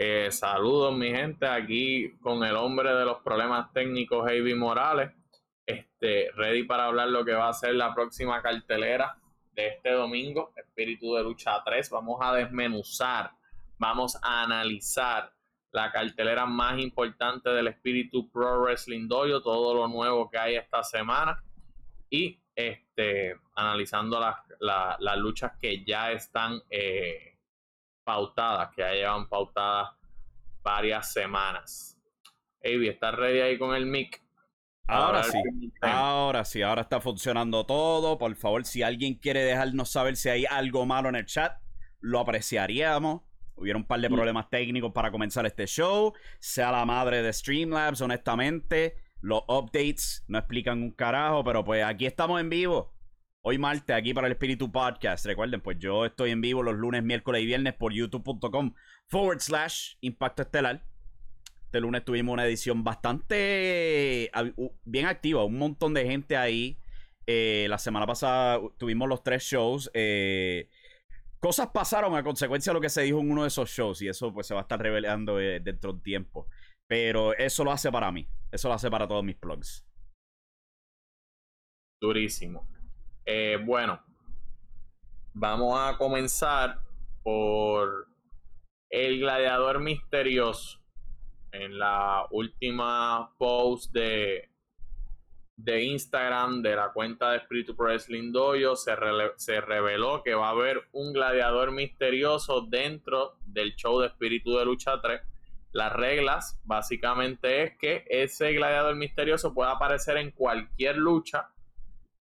Eh, saludos, mi gente, aquí con el hombre de los problemas técnicos, Javi Morales. Este, ready para hablar lo que va a ser la próxima cartelera de este domingo, Espíritu de Lucha 3. Vamos a desmenuzar, vamos a analizar la cartelera más importante del Espíritu Pro Wrestling Dojo, todo lo nuevo que hay esta semana y este, analizando las luchas que ya están eh, pautadas, que ya llevan pautadas varias semanas. Avi, ¿estás ready ahí con el mic? Ahora sí, ahora sí, ahora está funcionando todo. Por favor, si alguien quiere dejarnos saber si hay algo malo en el chat, lo apreciaríamos. Hubieron un par de problemas técnicos para comenzar este show. Sea la madre de Streamlabs, honestamente. Los updates no explican un carajo, pero pues aquí estamos en vivo. Hoy martes, aquí para el Espíritu Podcast. Recuerden, pues yo estoy en vivo los lunes, miércoles y viernes por youtube.com forward slash Impacto Estelar. Este lunes tuvimos una edición bastante bien activa, un montón de gente ahí. Eh, la semana pasada tuvimos los tres shows. Eh, cosas pasaron a consecuencia de lo que se dijo en uno de esos shows y eso pues se va a estar revelando eh, dentro de un tiempo. Pero eso lo hace para mí. Eso lo hace para todos mis plugs. Durísimo. Eh, bueno, vamos a comenzar por el gladiador misterioso. En la última post de, de Instagram de la cuenta de Pro Wrestling Dojo se, se reveló que va a haber un gladiador misterioso dentro del show de Espíritu de Lucha 3 las reglas básicamente es que ese gladiador misterioso puede aparecer en cualquier lucha.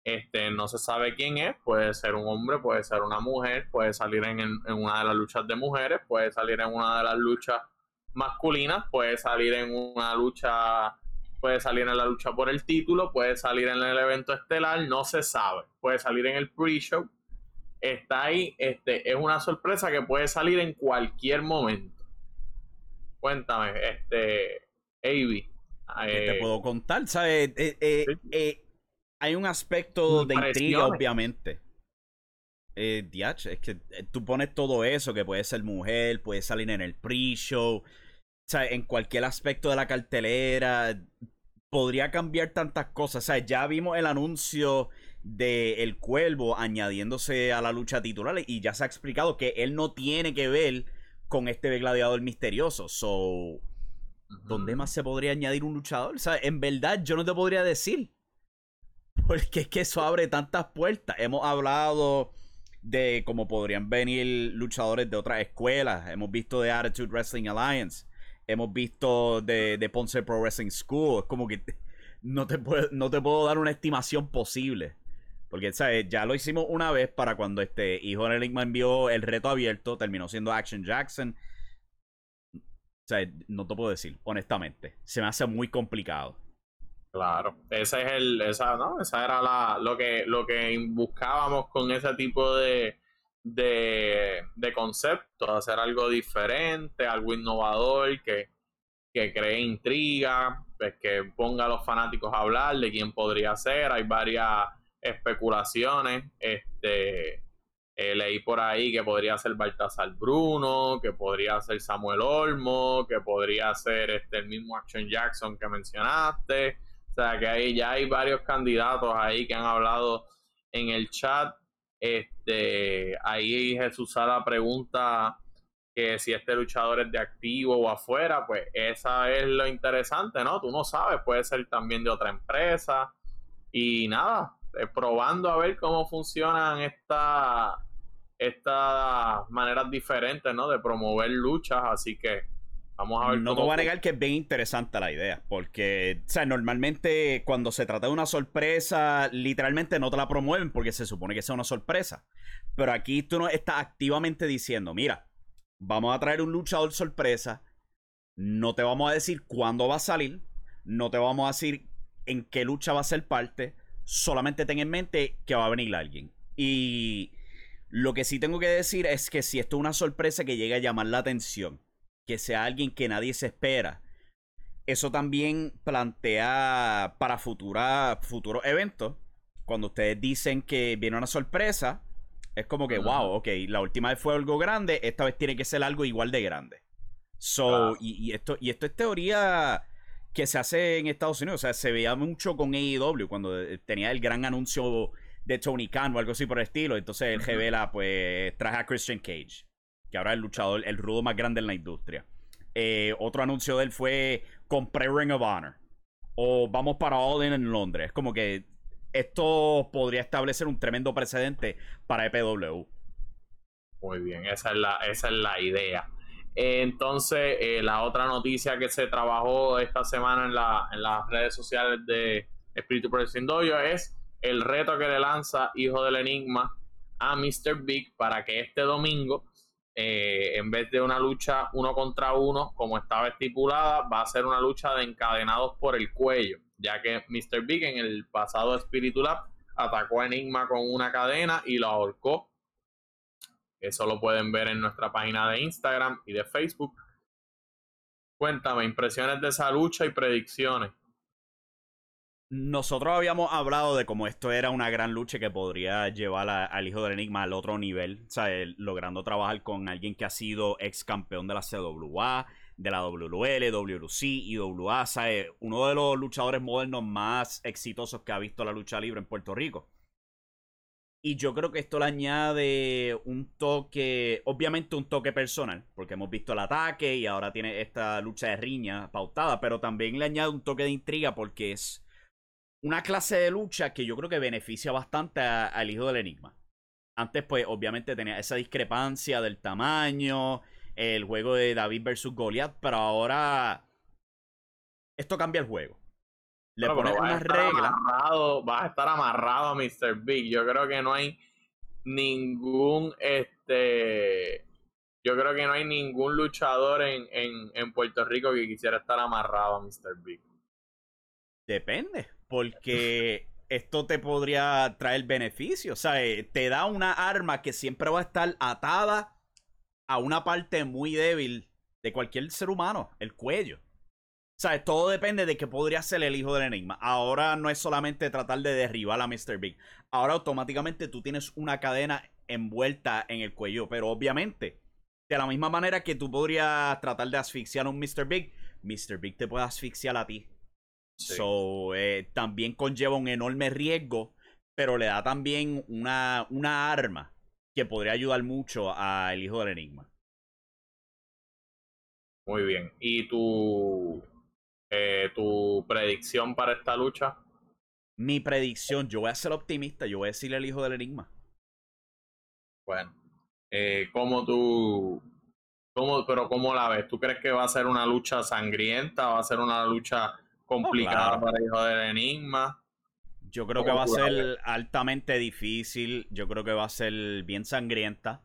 Este, no se sabe quién es, puede ser un hombre, puede ser una mujer, puede salir en, una de las luchas de mujeres, puede salir en una de las luchas masculinas, puede salir en una lucha, puede salir en la lucha por el título, puede salir en el evento estelar, no se sabe, puede salir en el pre-show, está ahí, este, es una sorpresa que puede salir en cualquier momento. Cuéntame, este, Avi. ¿Qué te eh, puedo contar? ¿Sabes? Eh, eh, hay un aspecto de intriga, obviamente. Eh, es que tú pones todo eso, que puede ser mujer, puede salir en el pre-show, o en cualquier aspecto de la cartelera, podría cambiar tantas cosas. O sea, ya vimos el anuncio de El Cuervo añadiéndose a la lucha titular y ya se ha explicado que él no tiene que ver con este gladiador misterioso. So, ¿dónde más se podría añadir un luchador? O sea, en verdad yo no te podría decir. Porque es que eso abre tantas puertas. Hemos hablado de cómo podrían venir luchadores de otras escuelas. Hemos visto de Attitude Wrestling Alliance. Hemos visto de, de Ponce Pro Wrestling School. Es como que no te, puedo, dar una estimación posible. Porque, ¿sabes? Ya lo hicimos una vez para cuando este hijo de Enigma envió el reto abierto, terminó siendo Action Jackson. O sea, no te puedo decir, honestamente. Se me hace muy complicado. Claro, ese es el, esa, ¿no? Esa era la, lo que, lo que buscábamos con ese tipo de, de, de concepto, hacer algo diferente, algo innovador, que, que cree intriga, pues que ponga a los fanáticos a hablar de quién podría ser. Hay varias especulaciones. Este, eh, leí por ahí que podría ser Baltasar Bruno, que podría ser Samuel Olmo, que podría ser este, el mismo Action Jackson que mencionaste. O sea que ahí ya hay varios candidatos ahí que han hablado en el chat. Este, ahí Jesús Sala pregunta que si este luchador es de activo o afuera, pues esa es lo interesante, ¿no? Tú no sabes, puede ser también de otra empresa. Y nada, eh, probando a ver cómo funcionan estas estas maneras diferentes, ¿no? De promover luchas, así que vamos a ver. No te voy a negar que es bien interesante la idea, porque, o sea, normalmente cuando se trata de una sorpresa, literalmente no te la promueven porque se supone que sea una sorpresa. Pero aquí tú no estás activamente diciendo, mira, vamos a traer un luchador sorpresa, no te vamos a decir cuándo va a salir, no te vamos a decir en qué lucha va a ser parte, solamente ten en mente que va a venir alguien. Y lo que sí tengo que decir es que si esto es una sorpresa que llegue a llamar la atención, que sea alguien que nadie se espera, eso también plantea para futura, futuros eventos. Cuando ustedes dicen que viene una sorpresa, es como que, wow, ok, la última vez fue algo grande, esta vez tiene que ser algo igual de grande. So, y, esto, y esto es teoría que se hace en Estados Unidos. O sea, se veía mucho con AEW cuando eh, tenía el gran anuncio de Tony Khan o algo así por el estilo. Entonces él revela, pues, traje a Christian Cage, ahora es el luchador, el rudo más grande en la industria. Eh, otro anuncio de él fue compré Ring of Honor. O vamos para All In en Londres. Como que esto podría establecer un tremendo precedente para EPW. Muy bien, esa es la, esa es la idea. Entonces, eh, la otra noticia que se trabajó esta semana en, la, en las redes sociales de Espíritu Progresing Dojo es el reto que le lanza Hijo del Enigma a Mr. Big para que este domingo, eh, en vez de una lucha uno contra uno, como estaba estipulada, va a ser una lucha de encadenados por el cuello, ya que Mr. Big en el pasado Espíritu Lab atacó a Enigma con una cadena y lo ahorcó eso lo pueden ver en nuestra página de Instagram y de Facebook. Cuéntame, impresiones de esa lucha y predicciones. Nosotros habíamos hablado de cómo esto era una gran lucha que podría llevar al hijo del enigma al otro nivel, o sea, logrando trabajar con alguien que ha sido ex campeón de la CWA, de la WL, WC y WA, uno de los luchadores modernos más exitosos que ha visto la lucha libre en Puerto Rico. Y yo creo que esto le añade un toque, obviamente un toque personal, porque hemos visto el ataque y ahora tiene esta lucha de riña pautada, pero también le añade un toque de intriga porque es una clase de lucha que yo creo que beneficia bastante al hijo del enigma. Antes, pues, obviamente tenía esa discrepancia del tamaño, el juego de David versus Goliath, pero ahora esto cambia el juego. Le pones unas reglas. Vas a estar amarrado a Mr. Big. Yo creo que no hay ningún este yo creo que no hay ningún luchador en, en, Puerto Rico que quisiera estar amarrado a Mr. Big. Depende, porque esto te podría traer beneficio. O sea, eh, te da una arma que siempre va a estar atada a una parte muy débil de cualquier ser humano, el cuello. ¿Sabes? Todo depende de qué podría ser el hijo del enigma. Ahora no es solamente tratar de derribar a Mr. Big. Ahora automáticamente tú tienes una cadena envuelta en el cuello. Pero obviamente, de la misma manera que tú podrías tratar de asfixiar a un Mr. Big, Mr. Big te puede asfixiar a ti. So, eh, también conlleva un enorme riesgo, pero le da también una, una arma que podría ayudar mucho al hijo del enigma. Muy bien. ¿Y tu eh, tu predicción para esta lucha. Mi predicción, yo voy a ser optimista, yo voy a decirle al hijo del enigma. Bueno, eh, ¿cómo tú, cómo, pero cómo la ves? ¿Tú crees que va a ser una lucha sangrienta? ¿Va a ser una lucha complicada para el hijo del enigma? Yo creo que va a ser altamente difícil. Yo creo que va a ser bien sangrienta.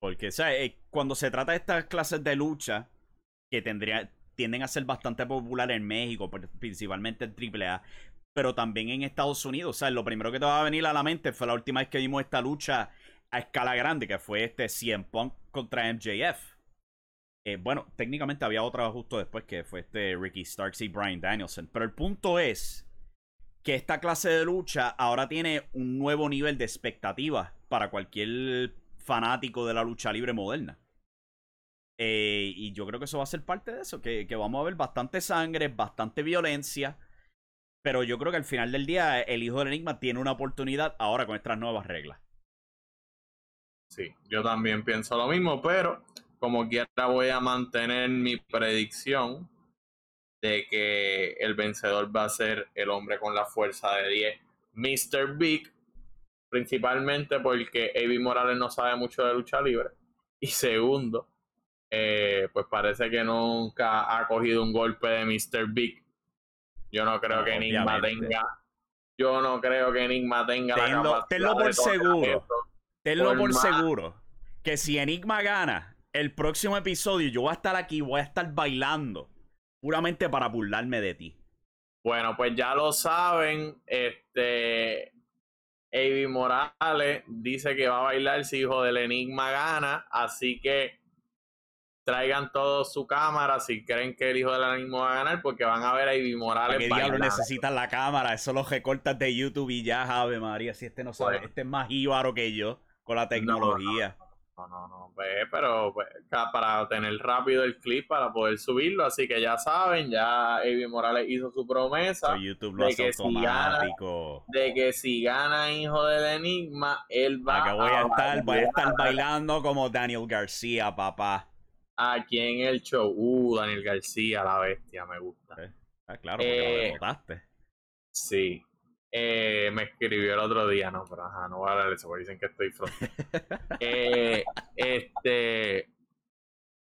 Porque, o eh, cuando se trata de estas clases de lucha, que tendría, tienden a ser bastante populares en México, principalmente en AAA, pero también en Estados Unidos. Sea, lo primero que te va a venir a la mente fue la última vez que vimos esta lucha a escala grande, que fue este CM Punk contra MJF. Eh, bueno, técnicamente había otra justo después, que fue este Ricky Starks y Brian Danielson. Pero el punto es que esta clase de lucha ahora tiene un nuevo nivel de expectativa para cualquier fanático de la lucha libre moderna. Eh, y yo creo que eso va a ser parte de eso, que, vamos a ver bastante sangre, bastante violencia. Pero yo creo que al final del día el hijo del enigma tiene una oportunidad ahora con estas nuevas reglas. Sí, yo también pienso lo mismo, pero como quiera voy a mantener mi predicción de que el vencedor va a ser el hombre con la fuerza de 10, Mr. Big, principalmente porque Avi Morales no sabe mucho de lucha libre. Y segundo, eh, pues parece que nunca ha cogido un golpe de Mr. Big. Yo no creo que Enigma tenga. Yo no creo que Enigma tenga tenlo, la capacidad Tenlo por seguro. Tenlo por, seguro. Que si Enigma gana, el próximo episodio yo voy a estar aquí, voy a estar bailando. Puramente para burlarme de ti. Bueno, pues ya lo saben. Este. Avi Morales dice que va a bailar si hijo del Enigma gana. Así que traigan todo su cámara si creen que el hijo del animo va a ganar, porque van a ver a Ivy Morales. ¿Qué diablo necesitan la cámara? Eso los recortas de YouTube y ya, Ave María. Si este no sabe, pues este es más íbaro que yo con la tecnología. No, no, no, pues, pero pues, para tener rápido el clip para poder subirlo, así que ya saben, ya Evi Morales hizo su promesa YouTube lo de, que si gana, de que si gana Hijo del Enigma, él va a, voy a, estar, voy a estar bailando como Daniel García, papá. Aquí en el show, uh, Daniel García, la bestia, me gusta. Ah, claro, porque eh, lo votaste. Sí, eh, me escribió el otro día, no, pero ajá, no voy a hablar de eso, porque dicen que estoy eh, este,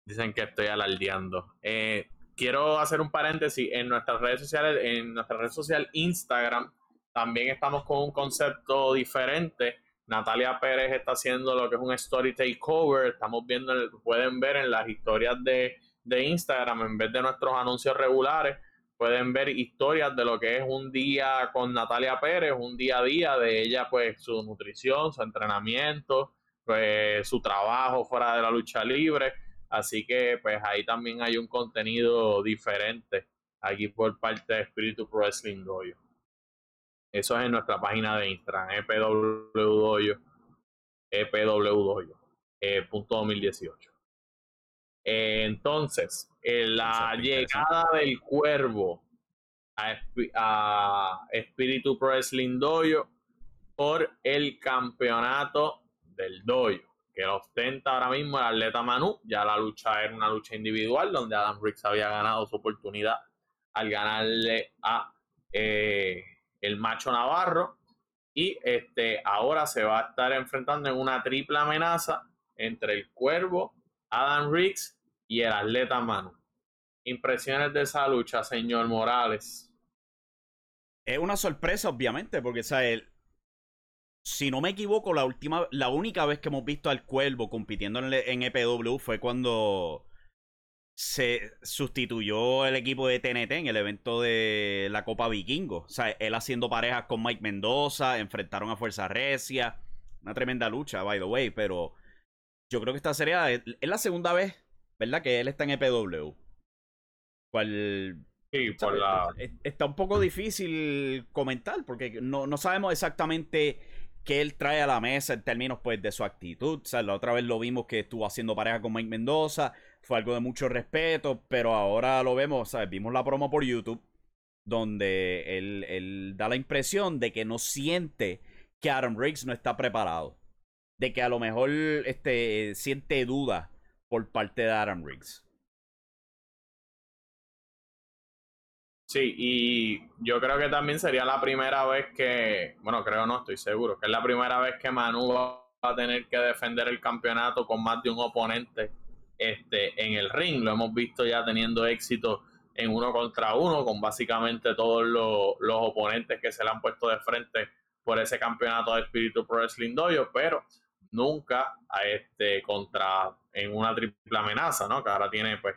dicen que estoy alardeando. Eh, quiero hacer un paréntesis en nuestras redes sociales, en nuestra red social Instagram, también estamos con un concepto diferente. Natalia Pérez está haciendo lo que es un story takeover. Estamos viendo, pueden ver en las historias de, de Instagram, en vez de nuestros anuncios regulares, pueden ver historias de lo que es un día con Natalia Pérez, un día a día de ella, pues su nutrición, su entrenamiento, pues su trabajo fuera de la lucha libre. Así que pues ahí también hay un contenido diferente aquí por parte de Espíritu Pro Wrestling Doyo. Eso es en nuestra página de Instagram, epwdoyo, epwdoyo, eh, punto 2018. Eh, entonces, la llegada del cuervo a, a Espíritu Pro Wrestling Dojo por el campeonato del dojo que lo ostenta ahora mismo el atleta Manu. Ya la lucha era una lucha individual donde Adam Riggs había ganado su oportunidad al ganarle a eh, el macho Navarro. Y este, ahora se va a estar enfrentando en una triple amenaza entre el cuervo, Adam Riggs y el atleta Manu. Impresiones de esa lucha, señor Morales. Es una sorpresa, obviamente, porque ¿sabes? si no me equivoco, la última, la única vez que hemos visto al Cuervo compitiendo en, en EPW fue cuando se sustituyó el equipo de TNT en el evento de la Copa Vikingo. O sea, él haciendo parejas con Mike Mendoza, enfrentaron a Fuerza Recia. Una tremenda lucha, by the way, pero yo creo que esta sería es la segunda vez ¿verdad? Que él está en EPW. Cual. Sí, por la... Está un poco difícil comentar porque no, no, sabemos exactamente qué él trae a la mesa en términos pues de su actitud. O sea, la otra vez lo vimos que estuvo haciendo pareja con Mike Mendoza, fue algo de mucho respeto, pero ahora lo vemos, ¿sabes? Vimos la promo por YouTube donde él, él da la impresión de que no siente que Aaron Riggs no está preparado. De que a lo mejor este, siente duda por parte de Adam Riggs. Sí, y yo creo que también sería la primera vez que, bueno, creo no, estoy seguro, que es la primera vez que Manu va a tener que defender el campeonato con más de un oponente este, en el ring. Lo hemos visto ya teniendo éxito en uno contra uno, con básicamente todos los, los oponentes que se le han puesto de frente por ese campeonato de Espíritu Pro Wrestling Dojo, pero nunca este contra en una triple amenaza, ¿no? Que ahora tiene pues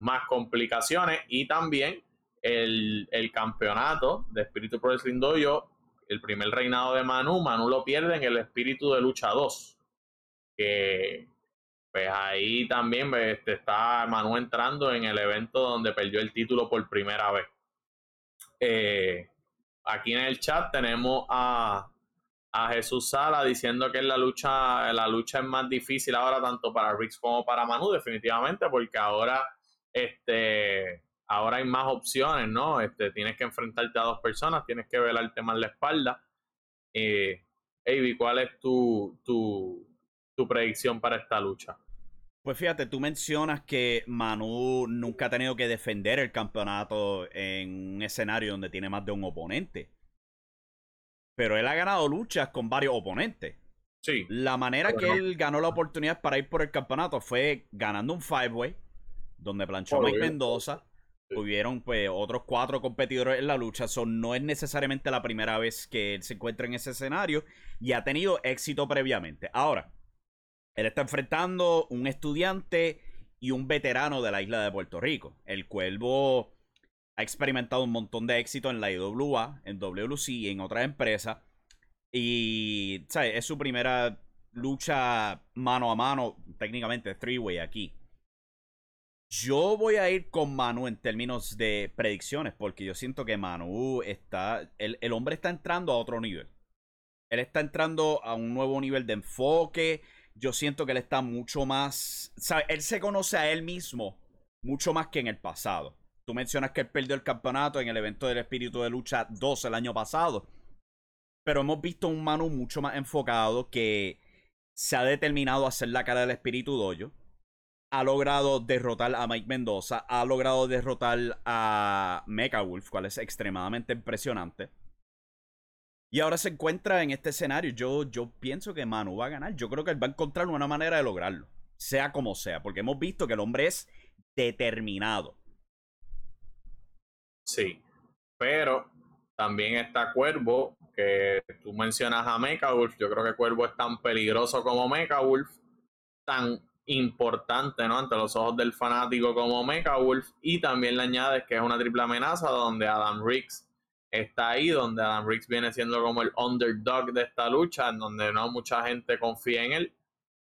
más complicaciones y también el, campeonato de Espíritu Pro Wrestling Dojo, el primer reinado de Manu, Manu lo pierde en el Espíritu de Lucha 2, que pues ahí también pues, este, está Manu entrando en el evento donde perdió el título por primera vez. Eh, aquí en el chat tenemos a a Jesús Sala diciendo que la lucha, la lucha es más difícil ahora tanto para Riggs como para Manu, definitivamente, porque ahora, este, ahora hay más opciones, ¿no? Este, tienes que enfrentarte a dos personas, tienes que velarte más la espalda. Eh, Avi, ¿cuál es tu, tu, tu predicción para esta lucha? Pues fíjate, tú mencionas que Manu nunca ha tenido que defender el campeonato en un escenario donde tiene más de un oponente. Pero él ha ganado luchas con varios oponentes. Sí. La manera que él ganó la oportunidad para ir por el campeonato fue ganando un five-way, donde planchó Mike Mendoza. Hubieron pues otros cuatro competidores en la lucha. So, no es necesariamente la primera vez que él se encuentra en ese escenario y ha tenido éxito previamente. Ahora, él está enfrentando un estudiante y un veterano de la isla de Puerto Rico. El Cuervo ha experimentado un montón de éxito en la IWA, en WLC y en otras empresas. Y, ¿sabes? Es su primera lucha mano a mano, técnicamente three-way aquí. Yo voy a ir con Manu en términos de predicciones, porque yo siento que Manu está. El, el, hombre está entrando a otro nivel. Él está entrando a un nuevo nivel de enfoque. yo siento que él está mucho más. ¿sabe? Él se conoce a él mismo mucho más que en el pasado. Tú mencionas que él perdió el campeonato en el evento del Espíritu de Lucha 2 el año pasado. Pero hemos visto un Manu mucho más enfocado que se ha determinado a hacer la cara del Espíritu Doyo. Ha logrado derrotar a Mike Mendoza. Ha logrado derrotar a Mecha Wolf, cual es extremadamente impresionante. Y ahora se encuentra en este escenario. Yo, yo pienso que Manu va a ganar. Yo creo que él va a encontrar una manera de lograrlo. Sea como sea. Porque hemos visto que el hombre es determinado. Sí. Pero también está Cuervo, que tú mencionas a Mecha Wolf. Yo creo que Cuervo es tan peligroso como Mecha Wolf. Tan importante ¿no? ante los ojos del fanático como Mecha Wolf. Y también le añades que es una triple amenaza donde Adam Riggs está ahí, donde Adam Riggs viene siendo como el underdog de esta lucha, en donde no mucha gente confía en él.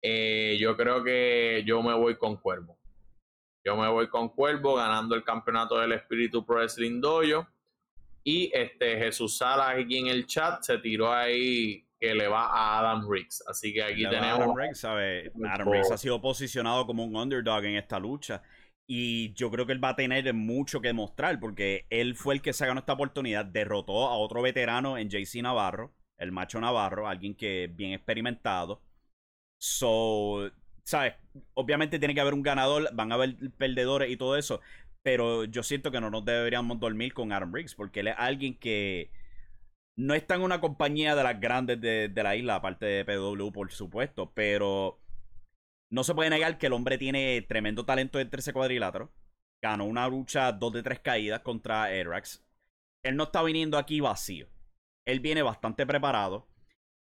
Eh, yo creo que yo me voy con Cuervo. Yo me voy con Cuervo ganando el campeonato del Espíritu Pro Wrestling Dojo. Y este Jesús Salas aquí en el chat se tiró ahí que le va a Adam Riggs. Así que aquí tenemos. Adam Riggs, ¿sabe? Adam Riggs ha sido posicionado como un underdog en esta lucha. Y yo creo que él va a tener mucho que mostrar porque él fue el que se ganó esta oportunidad. Derrotó a otro veterano en JC Navarro, el macho Navarro, alguien que es bien experimentado. So, ¿sabes? Obviamente tiene que haber un ganador, van a haber perdedores y todo eso. Pero yo siento que no nos deberíamos dormir con Adam Riggs porque él es alguien que no está en una compañía de las grandes de, de la isla, aparte de PW, por supuesto. Pero no se puede negar que el hombre tiene tremendo talento entre ese cuadrilátero. Ganó una lucha dos de tres caídas contra Erax. Él no está viniendo aquí vacío. Él viene bastante preparado.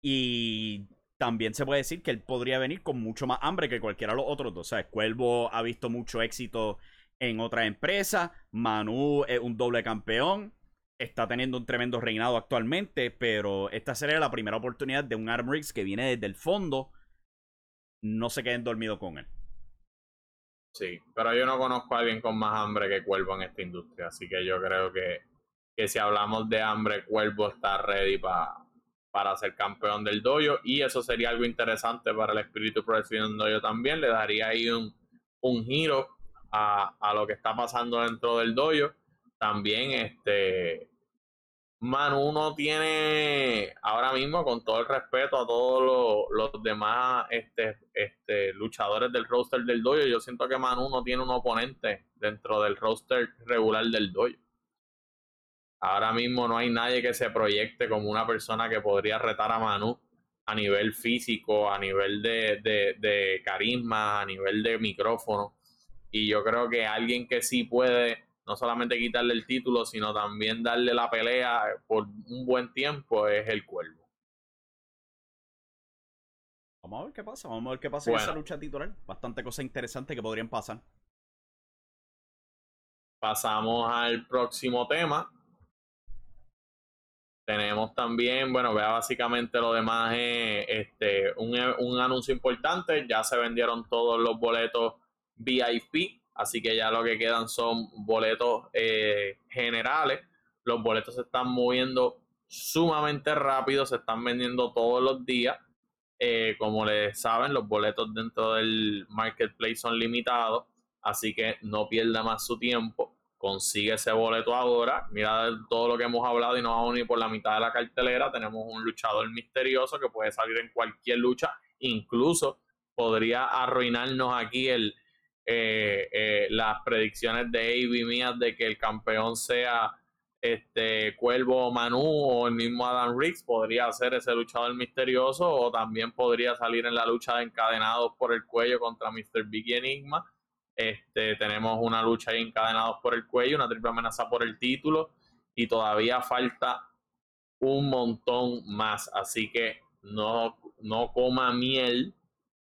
Y también se puede decir que él podría venir con mucho más hambre que cualquiera de los otros dos. O sea, Cuervo ha visto mucho éxito en otras empresas. Manu es un doble campeón. Está teniendo un tremendo reinado actualmente. Pero esta sería la primera oportunidad de un Arm Riggs que viene desde el fondo no se queden dormidos con él. Sí, pero yo no conozco a alguien con más hambre que Cuervo en esta industria, así que yo creo que, que si hablamos de hambre, Cuervo está ready para ser campeón del dojo y eso sería algo interesante para el espíritu profesional del dojo también, le daría ahí un, un giro a, a, lo que está pasando dentro del dojo. También este Manu no tiene ahora mismo, con todo el respeto a todos los, demás este, este, luchadores del roster del dojo, yo siento que Manu no tiene un oponente dentro del roster regular del dojo. Ahora mismo no hay nadie que se proyecte como una persona que podría retar a Manu a nivel físico, a nivel de, de carisma, a nivel de micrófono. Y yo creo que alguien que sí puede no solamente quitarle el título, sino también darle la pelea por un buen tiempo, es el cuervo. Vamos a ver qué pasa, vamos a ver qué pasa en esa lucha titular. Bastante cosas interesantes que podrían pasar. Pasamos al próximo tema. Tenemos también, bueno, vea básicamente lo demás es este, un, un anuncio importante. Ya se vendieron todos los boletos VIP Así que ya lo que quedan son boletos eh, generales. Los boletos se están moviendo sumamente rápido, se están vendiendo todos los días. Eh, como les saben, los boletos dentro del marketplace son limitados, así que no pierda más su tiempo. Consigue ese boleto ahora. Mira todo lo que hemos hablado y no vamos ni por la mitad de la cartelera. Tenemos un luchador misterioso que puede salir en cualquier lucha. Incluso podría arruinarnos aquí el, eh, eh, las predicciones de Avi mías de que el campeón sea este Cuervo Manu o el mismo Adam Riggs podría ser ese luchador misterioso o también podría salir en la lucha de encadenados por el cuello contra Mr. Big Enigma. Este, tenemos una lucha ahí encadenados por el cuello, una triple amenaza por el título y todavía falta un montón más. Así que no, no coma miel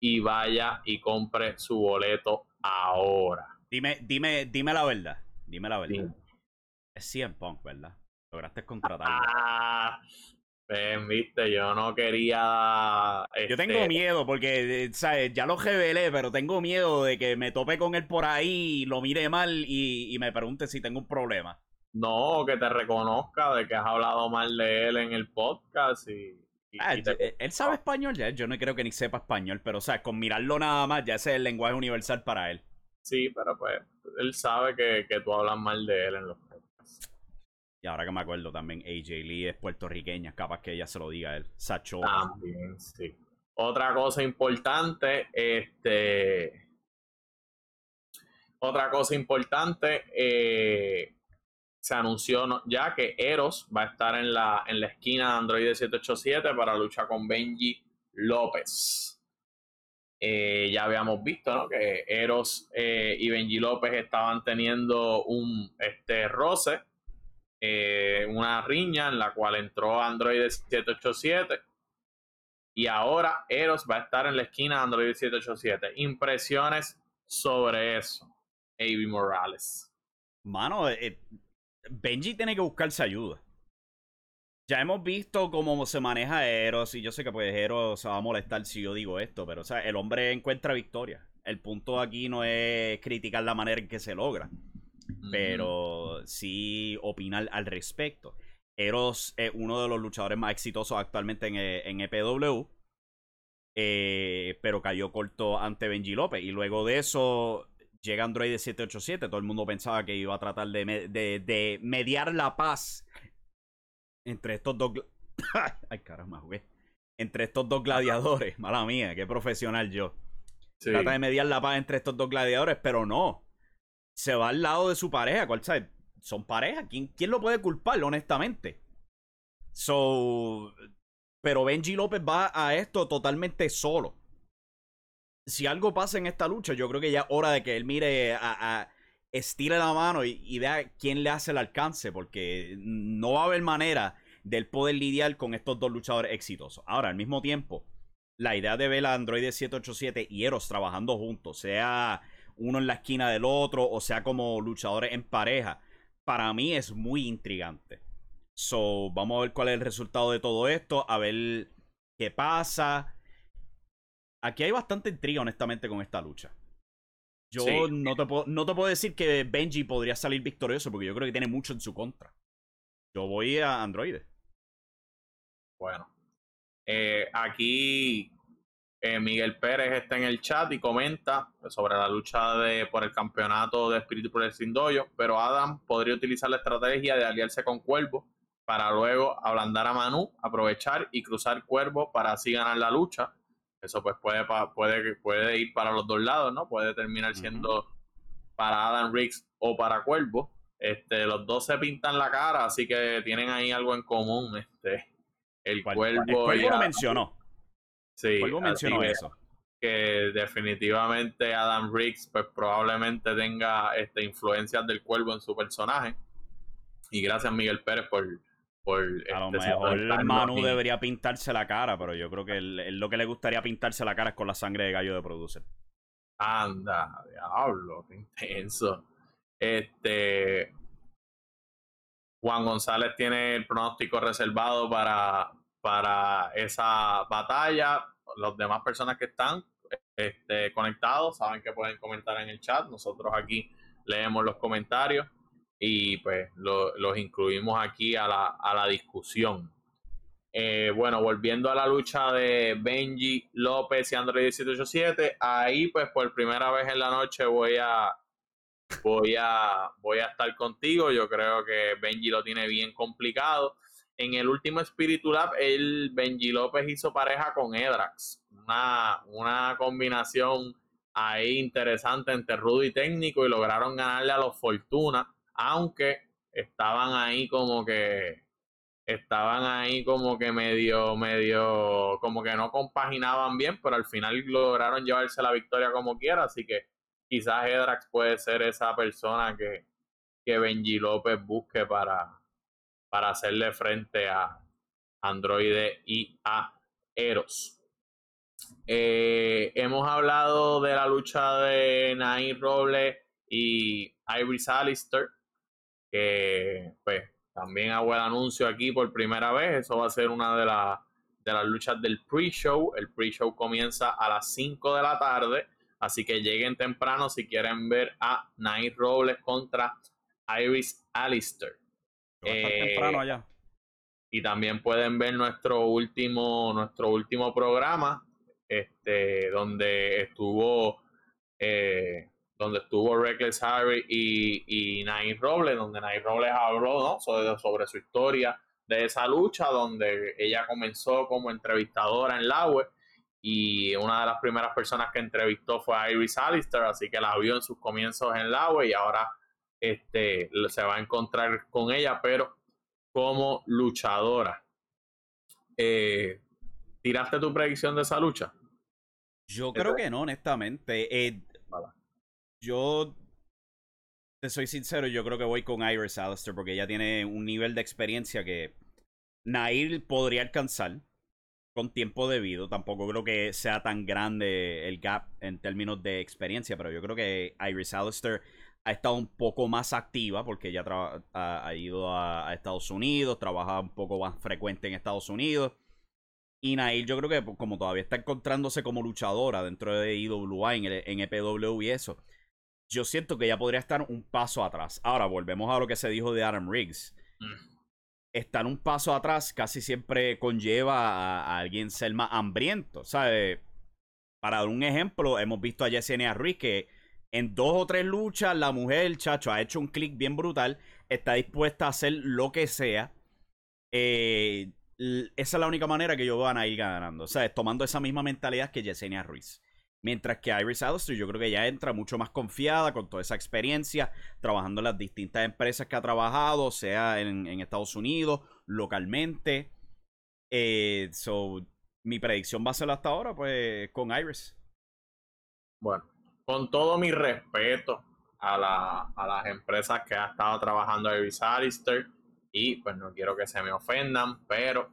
y vaya y compre su boleto ahora. Dime, dime, dime la verdad. Dime la verdad. Es 100 Punk, ¿verdad? Lograste contratarlo. Ah, viste, yo no quería. Yo tengo este miedo porque, eh, ¿sabes? Ya lo revelé, pero tengo miedo de que me tope con él por ahí, lo mire mal y, y me pregunte si tengo un problema. No, que te reconozca de que has hablado mal de él en el podcast y Ah, él sabe español ya, yo no creo que ni sepa español, pero o sea, con mirarlo nada más, ya ese es el lenguaje universal para él. Sí, pero pues él sabe que, que tú hablas mal de él en los podcasts. Y ahora que me acuerdo también, AJ Lee es puertorriqueña, capaz que ella se lo diga a él. Sacho. También, sí. Otra cosa importante, este. Otra cosa importante, eh, se anunció ya que Eros va a estar en la, en la esquina de Android 787 para luchar con Benji López. Eh, ya habíamos visto que Eros eh, y Benji López estaban teniendo un este, roce, eh, una riña en la cual entró Android 787 y ahora Eros va a estar en la esquina de Android 787. Impresiones sobre eso, Avi Morales. Mano, Benji tiene que buscarse ayuda. Ya hemos visto cómo se maneja Eros y yo sé que pues Eros se va a molestar si yo digo esto, pero o sea, el hombre encuentra victoria. El punto aquí no es criticar la manera en que se logra, pero sí opinar al respecto. Eros es uno de los luchadores más exitosos actualmente en, EPW, e eh, pero cayó corto ante Benji López. Y luego de eso llega Android 787. Todo el mundo pensaba que iba a tratar de, de mediar la paz entre estos dos. Ay, caramba, jugué. Entre estos dos gladiadores. Mala mía, qué profesional yo. Trata de mediar la paz entre estos dos gladiadores, pero no. Se va al lado de su pareja. ¿Cuál sabe? Son pareja. ¿Quién, ¿Quién lo puede culpar, honestamente? So. Pero Benji López va a esto totalmente solo. Si algo pasa en esta lucha, yo creo que ya es hora de que él mire a, estire la mano y, vea quién le hace el alcance, porque no va a haber manera del poder lidiar con estos dos luchadores exitosos. Ahora, al mismo tiempo, la idea de ver a Android 787 y Eros trabajando juntos, sea uno en la esquina del otro o sea como luchadores en pareja, para mí es muy intrigante. So, vamos a ver cuál es el resultado de todo esto, a ver qué pasa. Aquí hay bastante intriga, honestamente, con esta lucha. Yo no, te puedo, no te puedo decir que Benji podría salir victorioso porque yo creo que tiene mucho en su contra. Yo voy a Android. Bueno, eh, aquí eh, Miguel Pérez está en el chat y comenta sobre la lucha de, por el campeonato de Espíritu por el Sindoyo, pero Adam podría utilizar la estrategia de aliarse con Cuervo para luego ablandar a Manu, aprovechar y cruzar Cuervo para así ganar la lucha. Eso pues puede, puede, puede ir para los dos lados, ¿no? Puede terminar siendo para Adam Riggs o para Cuervo. Este, los dos se pintan la cara, así que tienen ahí algo en común. Este, el Cuervo. El Cuervo lo mencionó. Sí. Cuervo mencionó eso. Que definitivamente Adam Riggs, pues probablemente tenga este, influencias del Cuervo en su personaje. Y gracias, Miguel Pérez, por, a lo este, mejor Manu debería pintarse la cara, pero yo creo que lo que le gustaría pintarse la cara es con la sangre de gallo de producer. Anda, diablo, qué intenso. Este. Juan González tiene el pronóstico reservado para, para esa batalla. Las demás personas que están este, conectados saben que pueden comentar en el chat. Nosotros aquí leemos los comentarios y pues los incluimos aquí a la, a la discusión. Eh, bueno, volviendo a la lucha de Benji López y Android 1787, ahí pues por primera vez en la noche voy a voy a voy a estar contigo. Yo creo que Benji lo tiene bien complicado. En el último Spiritu Lab, el Benji López hizo pareja con Edrax. Una, una combinación ahí interesante entre rudo y técnico y lograron ganarle a los Fortuna aunque estaban ahí como que estaban ahí como que medio, medio, como que no compaginaban bien, pero al final lograron llevarse la victoria como quiera, así que quizás Edrax puede ser esa persona que, que Benji López busque para, para hacerle frente a Android y a Eros. Eh, hemos hablado de la lucha de Nair Roble y Iris Alistair que pues también hago el anuncio aquí por primera vez. Eso va a ser una de, de las luchas del pre-show. El pre-show comienza a las 5 de la tarde. Así que lleguen temprano si quieren ver a Night Robles contra Iris Alistair. Temprano eh, allá. Y también pueden ver nuestro último, nuestro último programa, este, donde estuvo eh, donde estuvo Reckless Harry y, y Nair Robles, donde Nair Robles habló sobre, sobre, su historia de esa lucha, donde ella comenzó como entrevistadora en la web y una de las primeras personas que entrevistó fue a Iris Alistair, así que la vio en sus comienzos en la web y ahora este, se va a encontrar con ella, pero como luchadora. Eh, ¿Tiraste tu predicción de esa lucha? Yo creo que no, honestamente. Eh, yo te soy sincero, yo creo que voy con Iris Alistair porque ella tiene un nivel de experiencia que Nair podría alcanzar con tiempo debido. Tampoco creo que sea tan grande el gap en términos de experiencia, pero yo creo que Iris Alistair ha estado un poco más activa porque ella ha, ido a, Estados Unidos, trabaja un poco más frecuente en Estados Unidos. Y Nair yo creo que como todavía está encontrándose como luchadora dentro de IWA en, en EPW y eso, yo siento que ya podría estar un paso atrás. Ahora volvemos a lo que se dijo de Adam Riggs. Mm. Estar un paso atrás casi siempre conlleva a, alguien ser más hambriento, ¿sabes? Para dar un ejemplo, hemos visto a Yesenia Ruiz que en dos o tres luchas la mujer, chacho, ha hecho un clic bien brutal, está dispuesta a hacer lo que sea. Eh, esa es la única manera que yo van a ir ganando, o sea, tomando esa misma mentalidad que Yesenia Ruiz. Mientras que Iris Alistair yo creo que ya entra mucho más confiada con toda esa experiencia, trabajando en las distintas empresas que ha trabajado, sea en, Estados Unidos, localmente. Eh, so, mi predicción va a ser hasta ahora, pues, con Iris. Bueno, con todo mi respeto a, la, las empresas que ha estado trabajando Iris Alistair, y pues no quiero que se me ofendan, pero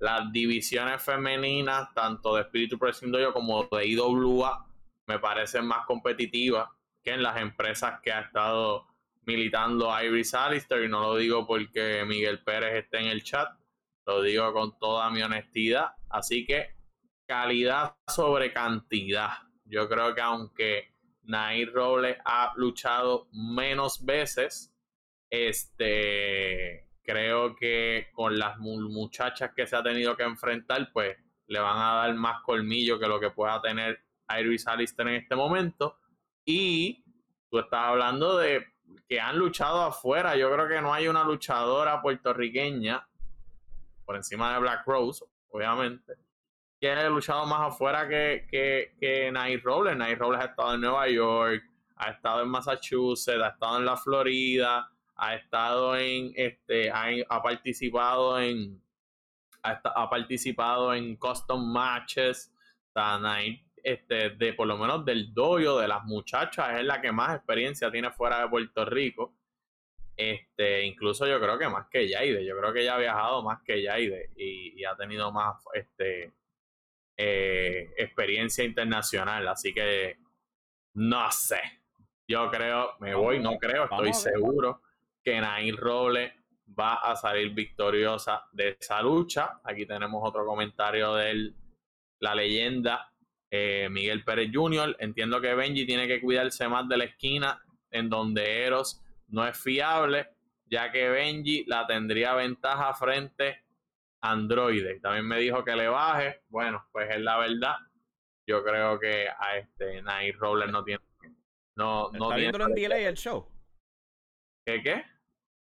las divisiones femeninas, tanto de Espíritu Prescindoyo como de IWA, me parecen más competitivas que en las empresas que ha estado militando Iris Alistair. Y no lo digo porque Miguel Pérez esté en el chat, lo digo con toda mi honestidad. Así que calidad sobre cantidad. Yo creo que aunque Nair Robles ha luchado menos veces, este creo que con las muchachas que se ha tenido que enfrentar, pues le van a dar más colmillo que lo que pueda tener Iris Alistair en este momento. Y tú estás hablando de que han luchado afuera. Yo creo que no hay una luchadora puertorriqueña por encima de Black Rose, obviamente, que haya luchado más afuera que, que, que Night Robles. Night Robles ha estado en Nueva York, ha estado en Massachusetts, ha estado en la Florida ha estado en, este, ha, participado en, ha, participado en custom matches, este, de por lo menos del doyo de las muchachas, es la que más experiencia tiene fuera de Puerto Rico. Este, incluso yo creo que más que Yaide, yo creo que ella ha viajado más que Yaide y, y ha tenido más este, eh, experiencia internacional, así que no sé. Yo creo, me voy, no creo, estoy seguro que Nair Robles va a salir victoriosa de esa lucha. Aquí tenemos otro comentario de la leyenda eh, Miguel Pérez Jr. Entiendo que Benji tiene que cuidarse más de la esquina en donde Eros no es fiable, ya que Benji la tendría ventaja frente a Android. También me dijo que le baje. Bueno, pues es la verdad. Yo creo que a este Nair Robles no tiene. No, no ¿Está viéndolo en delay el show? ¿Qué qué?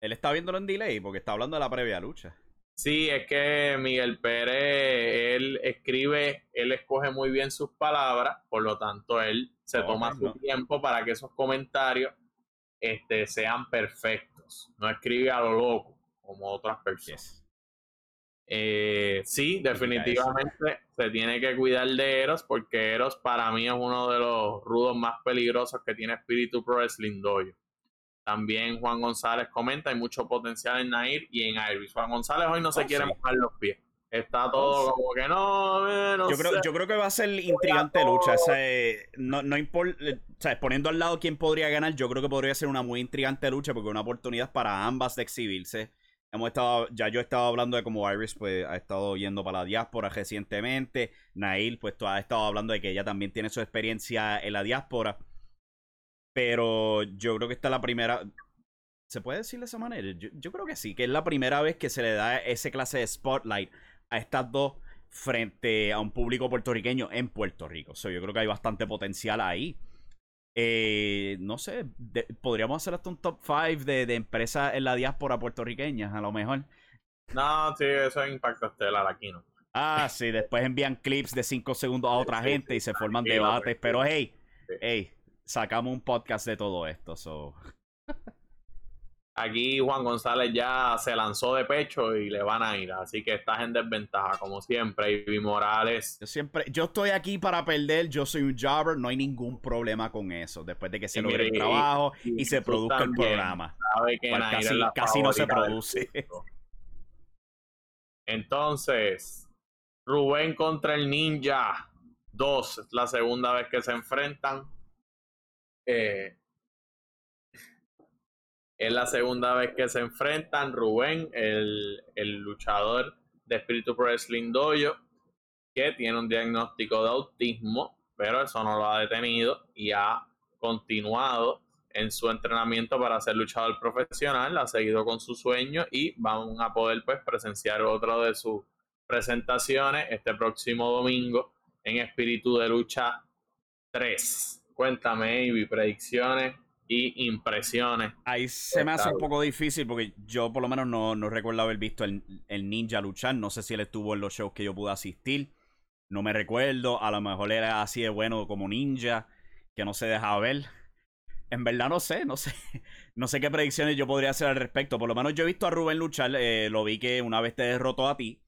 Él está viéndolo en delay porque está hablando de la previa lucha. Sí, es que Miguel Pérez, él escribe, él escoge muy bien sus palabras, por lo tanto él se toma su tiempo para que esos comentarios este, sean perfectos. No escribe a lo loco, como otras personas. Eh, sí, definitivamente se tiene que cuidar de Eros porque Eros para mí es uno de los rudos más peligrosos que tiene Espíritu Pro Wrestling Dojo. También Juan González comenta, hay mucho potencial en Nair y en Iris. Juan González hoy no se oh, quiere mojar los pies. Está todo oh, como que no, eh, yo, creo, yo creo que va a ser intrigante lucha. no, no importa, poniendo al lado quién podría ganar, yo creo que podría ser una muy intrigante lucha porque una oportunidad para ambas de exhibirse. Hemos estado, ya yo he estado hablando de cómo Iris pues ha estado yendo para la diáspora recientemente. Nail pues ha estado hablando de que ella también tiene su experiencia en la diáspora. Pero yo creo que esta es la primera. ¿Se puede decir de esa manera? Yo, creo que sí, que es la primera vez que se le da ese clase de spotlight a estas dos frente a un público puertorriqueño en Puerto Rico. So, yo creo que hay bastante potencial ahí. Eh, no sé, podríamos hacer hasta un top 5 de, de, empresas en la diáspora puertorriqueña, a lo mejor. No, sí, eso es impacto estelar aquí, ¿no? Ah, sí, después envían clips de 5 segundos a otra gente y se forman debates, pero hey, hey, sacamos un podcast de todo esto, so. Aquí Juan González ya se lanzó de pecho y le van a ir, así que estás en desventaja como siempre. Y Morales. Yo siempre, yo estoy aquí para perder, yo soy un jobber, no hay ningún problema con eso. Después de que se logre el trabajo y, se produzca el programa. casi, casi no se produce. Entonces, Rubén contra el Ninja 2, la segunda vez que se enfrentan. Eh, es la segunda vez que se enfrentan Rubén, el, luchador de Espíritu Pro Wrestling Dojo, que tiene un diagnóstico de autismo, pero eso no lo ha detenido y ha continuado en su entrenamiento para ser luchador profesional, ha seguido con su sueño y van a poder pues presenciar otro de sus presentaciones este próximo domingo en Espíritu de Lucha 3. Cuéntame, Ivy, predicciones impresiones. Ahí se me hace un poco difícil porque yo por lo menos no, no recuerdo haber visto el, el, ninja luchar. No sé si él estuvo en los shows que yo pude asistir. No me recuerdo. A lo mejor era así de bueno como ninja, que no se dejaba ver. En verdad no sé, no sé. No sé qué predicciones yo podría hacer al respecto. Por lo menos yo he visto a Rubén luchar. Eh, lo vi que una vez te derrotó a ti.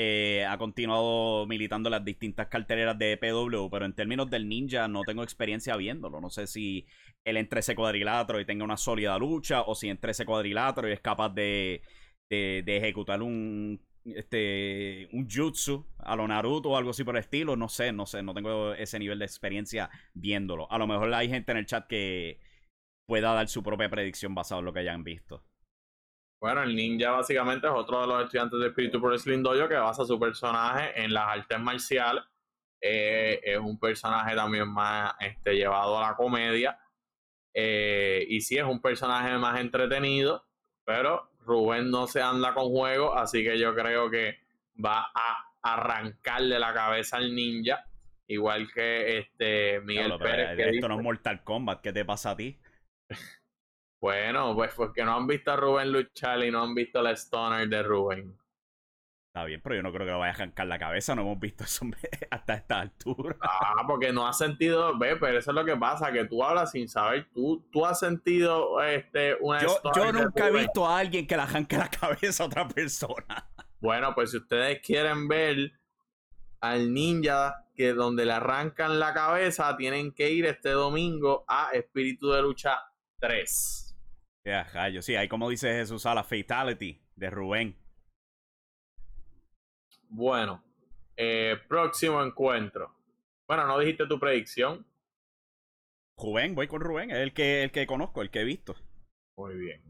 Eh, ha continuado militando las distintas carteleras de PW, pero en términos del ninja no tengo experiencia viéndolo. No sé si él entre ese cuadrilátero y tenga una sólida lucha, o si entre ese cuadrilátero y es capaz de, ejecutar un este un jutsu a lo Naruto o algo así por el estilo, no sé, no sé, no tengo ese nivel de experiencia viéndolo. A lo mejor hay gente en el chat que pueda dar su propia predicción basado en lo que hayan visto. Bueno, el ninja básicamente es otro de los estudiantes de Espíritu Pro Wrestling Dojo que basa su personaje en las artes marciales. Eh, es un personaje también más este, llevado a la comedia. Eh, y sí es un personaje más entretenido, pero Rubén no se anda con juego, así que yo creo que va a arrancarle la cabeza al ninja, igual que este Miguel Pérez. esto no es Mortal Kombat, ¿qué te pasa a ti? Bueno, pues porque no han visto a Rubén luchar y no han visto la Stoner de Rubén. Está bien, pero yo no creo que lo vaya a arrancar la cabeza, no hemos visto eso hasta esta altura. Ah, porque no has sentido, ve, pero eso es lo que pasa, que tú hablas sin saber, tú, tú has sentido este, una Yo, yo nunca he visto a alguien que le arranque la cabeza a otra persona. Bueno, pues si ustedes quieren ver al ninja que donde le arrancan la cabeza, tienen que ir este domingo a Espíritu de Lucha 3. Ya, yo sí, ahí como dice Jesús a la Fatality de Rubén. Bueno, eh, próximo encuentro. Bueno, no dijiste tu predicción. Rubén, voy con Rubén, es el que, el que conozco, el que he visto. Muy bien.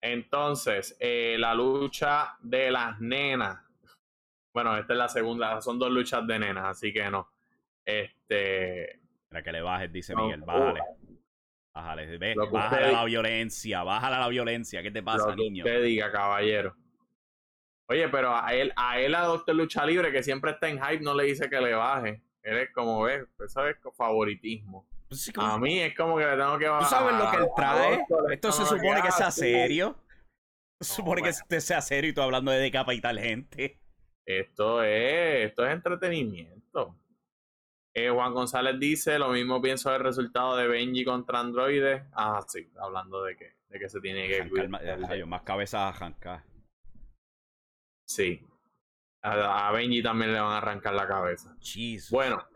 Entonces, eh, la lucha de las nenas. Bueno, esta es la segunda, son dos luchas de nenas, así que no. Este. Para que le bajes, dice Miguel, bájale. Bájale, ve, bájale la violencia, bájale la violencia. ¿Qué te pasa, niño? Te diga, caballero. Oye, pero a él, a él, a Doctor Lucha Libre, que siempre está en hype, no le dice que le baje. Él es como, ves, eso es favoritismo. Pues a mí es como que le tengo que bajar. ¿Tú sabes lo que él trae? Esto se supone que sea serio. Se supone que este sea serio y tú hablando de decapitar gente. Esto es, esto es entretenimiento. Eh, Juan González dice, lo mismo pienso del resultado de Benji contra Androides. Ah, sí, hablando de que, de que se tiene que cuidar. Más, más cabezas a arrancar. Sí. A, Benji también le van a arrancar la cabeza. bueno,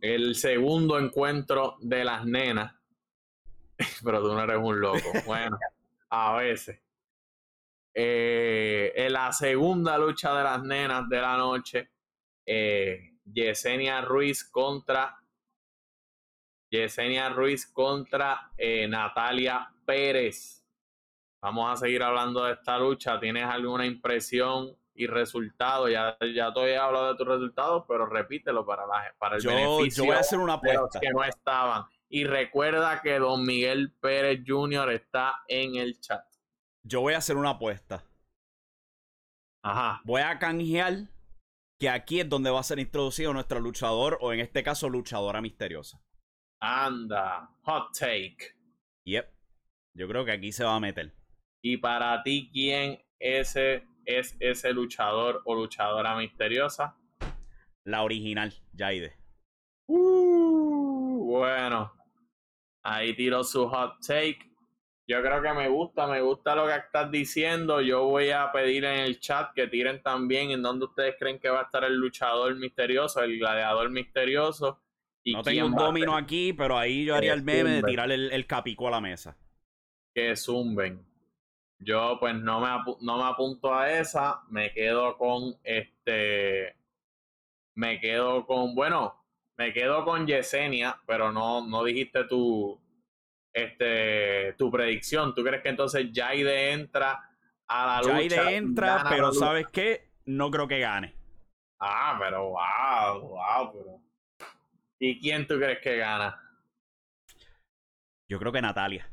el segundo encuentro de las nenas. Pero tú no eres un loco. Bueno, a veces. Eh, en la segunda lucha de las nenas de la noche, eh, Yesenia Ruiz contra Yesenia Ruiz contra eh, Natalia Pérez. Vamos a seguir hablando de esta lucha. ¿Tienes alguna impresión y resultado? Ya, ya te he hablado de tus resultados, pero repítelo para, la, para el beneficio yo voy a hacer una apuesta. de los que no estaban. Y recuerda que Don Miguel Pérez Jr. está en el chat. Yo voy a hacer una apuesta. Ajá. Voy a canjear que aquí es donde va a ser introducido nuestro luchador, o en este caso, luchadora misteriosa. Anda, hot take. Yep. Yo creo que aquí se va a meter. Y para ti, ¿quién ese es ese luchador o luchadora misteriosa? La original, Jaide. Uh, bueno, ahí tiró su hot take. Yo creo que me gusta, me gusta lo que estás diciendo. Yo voy a pedir en el chat que tiren también en donde ustedes creen que va a estar el luchador misterioso, el gladiador misterioso. Y no tengo un domino aquí, pero ahí yo haría el meme de tirar el, el capico a la mesa. Que zumben. Yo pues no me, no me apunto a esa, me quedo con este, me quedo con, bueno, me quedo con Yesenia, pero no, no dijiste tu, este, tu predicción. ¿Tú crees que entonces Jaide entra a la lucha? Jaide entra, pero ¿sabes qué? No creo que gane. Ah, pero wow, wow, pero... ¿Y quién tú crees que gana? Yo creo que Natalia.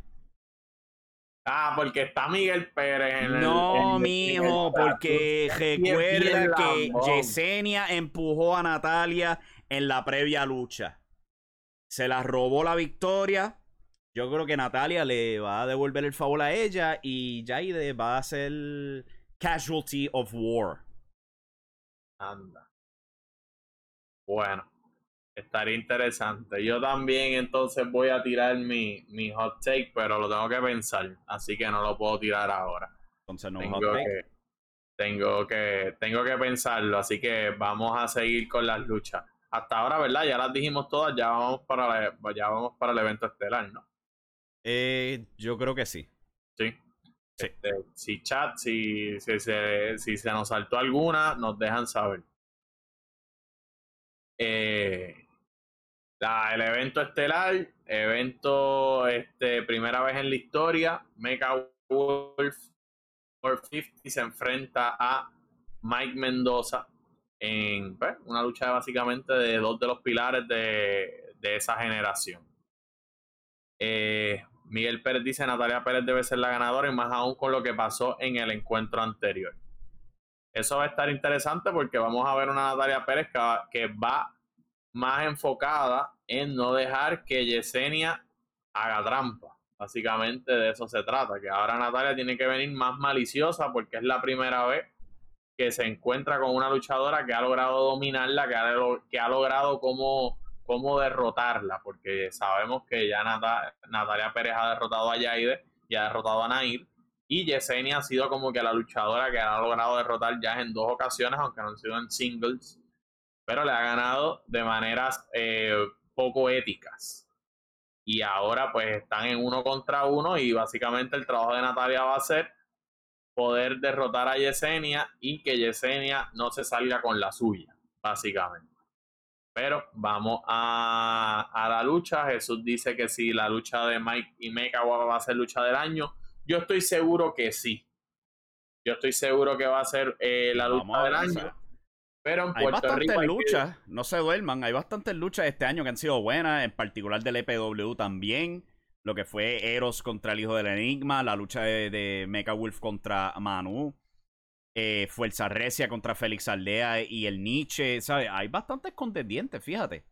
Ah, porque está Miguel Pérez en el. No, mijo, porque recuerda que Yesenia empujó a Natalia en la previa lucha. Se la robó la victoria. Yo creo que Natalia le va a devolver el favor a ella y Jaide va a ser casualty of war. Anda. Bueno. Estaría interesante. Yo también entonces voy a tirar mi, mi hot take, pero lo tengo que pensar, así que no lo puedo tirar ahora. Entonces no tengo Que, tengo que tengo que pensarlo, así que vamos a seguir con las luchas. Hasta ahora, ¿verdad? Ya las dijimos todas, ya vamos para ya vamos para el evento estelar, ¿no? Eh, yo creo que sí. Sí. Este, si chat, si, si, si se nos saltó alguna, nos dejan saber. Eh, el evento estelar, evento este, primera vez en la historia, Mecha Wolf 450 se enfrenta a Mike Mendoza en pues, una lucha básicamente de dos de los pilares de, esa generación. Eh, Miguel Pérez dice Natalia Pérez debe ser la ganadora y más aún con lo que pasó en el encuentro anterior. Eso va a estar interesante porque vamos a ver una Natalia Pérez que va más enfocada en no dejar que Yesenia haga trampa. Básicamente de eso se trata, que ahora Natalia tiene que venir más maliciosa porque es la primera vez que se encuentra con una luchadora que ha logrado dominarla, que ha, que ha logrado cómo, cómo derrotarla, porque sabemos que ya Natalia Pérez ha derrotado a Yaide y ha derrotado a Nair, y Yesenia ha sido como que la luchadora que ha logrado derrotar ya en dos ocasiones, aunque no han sido en singles, pero le ha ganado de maneras eh, poco éticas. Y ahora pues están en uno contra uno y básicamente el trabajo de Natalia va a ser poder derrotar a Yesenia y que Yesenia no se salga con la suya, básicamente. Pero vamos a, a la lucha. Jesús dice que si la lucha de Mike y Mecha va a ser lucha del año. Yo estoy seguro que sí. Yo estoy seguro que va a ser eh, la lucha del año. Pero en Puerto hay bastantes luchas, no se duerman, hay bastantes luchas este año que han sido buenas, en particular del EPW también. Lo que fue Eros contra el hijo del Enigma, la lucha de, de Mecha Wolf contra Manu, eh, Fuerza Recia contra Félix Aldea y el Nietzsche, ¿sabes? Hay bastantes contendientes, fíjate.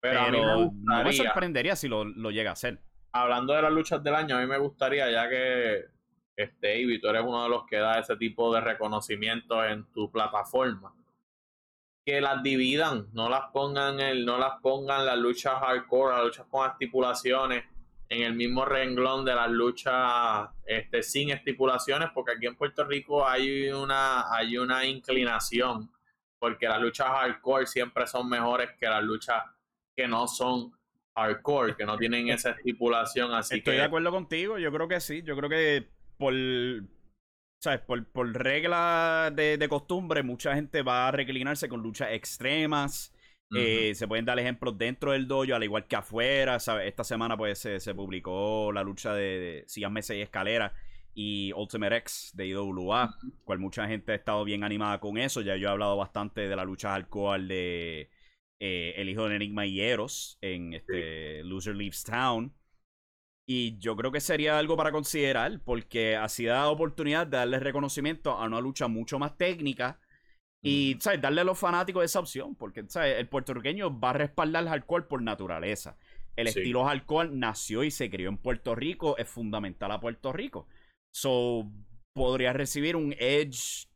Pero, no me sorprendería si lo, llega a hacer. Hablando de las luchas del año, a mí me gustaría, ya que este, Ivy, tú eres uno de los que da ese tipo de reconocimiento en tu plataforma que las dividan, no las pongan el, no las pongan las luchas hardcore, las luchas con estipulaciones en el mismo renglón de las luchas este, sin estipulaciones, porque aquí en Puerto Rico hay una, hay una inclinación, porque las luchas hardcore siempre son mejores que las luchas que no son hardcore, que no tienen esa estipulación. Así Estoy de acuerdo contigo, yo creo que sí, yo creo que por, ¿sabes? Por, por regla de, costumbre, mucha gente va a reclinarse con luchas extremas. Eh, se pueden dar ejemplos dentro del dojo, al igual que afuera. ¿sabes? Esta semana pues se, publicó la lucha de, de Mesa y Escalera y Ultimate X de IWA, cual mucha gente ha estado bien animada con eso. Ya yo he hablado bastante de la lucha alcohol de, eh, el hijo de Enigma y Eros en este Loser Leaves Town. Y yo creo que sería algo para considerar, porque así da oportunidad de darle reconocimiento a una lucha mucho más técnica y, ¿sabes? Darle a los fanáticos esa opción, porque, ¿sabes? El puertorriqueño va a respaldar el hardcore por naturaleza. El estilo hardcore nació y se crió en Puerto Rico, es fundamental a Puerto Rico. So, podría recibir un edge,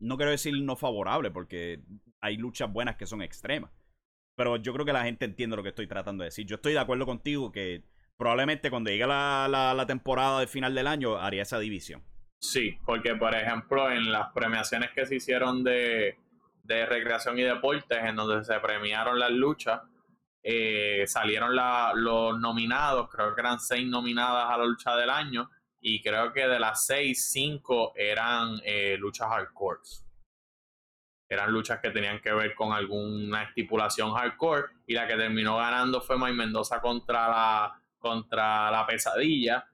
no quiero decir no favorable, porque hay luchas buenas que son extremas. Pero yo creo que la gente entiende lo que estoy tratando de decir. Yo estoy de acuerdo contigo que probablemente cuando llegue la, la, temporada de final del año haría esa división. Sí, porque por ejemplo en las premiaciones que se hicieron de, recreación y deportes, en donde se premiaron las luchas, eh, salieron los nominados, creo que eran seis nominadas a la lucha del año, y creo que de las seis, cinco eran eh, luchas hardcore. Eran luchas que tenían que ver con alguna estipulación hardcore, y la que terminó ganando fue May Mendoza contra la contra la pesadilla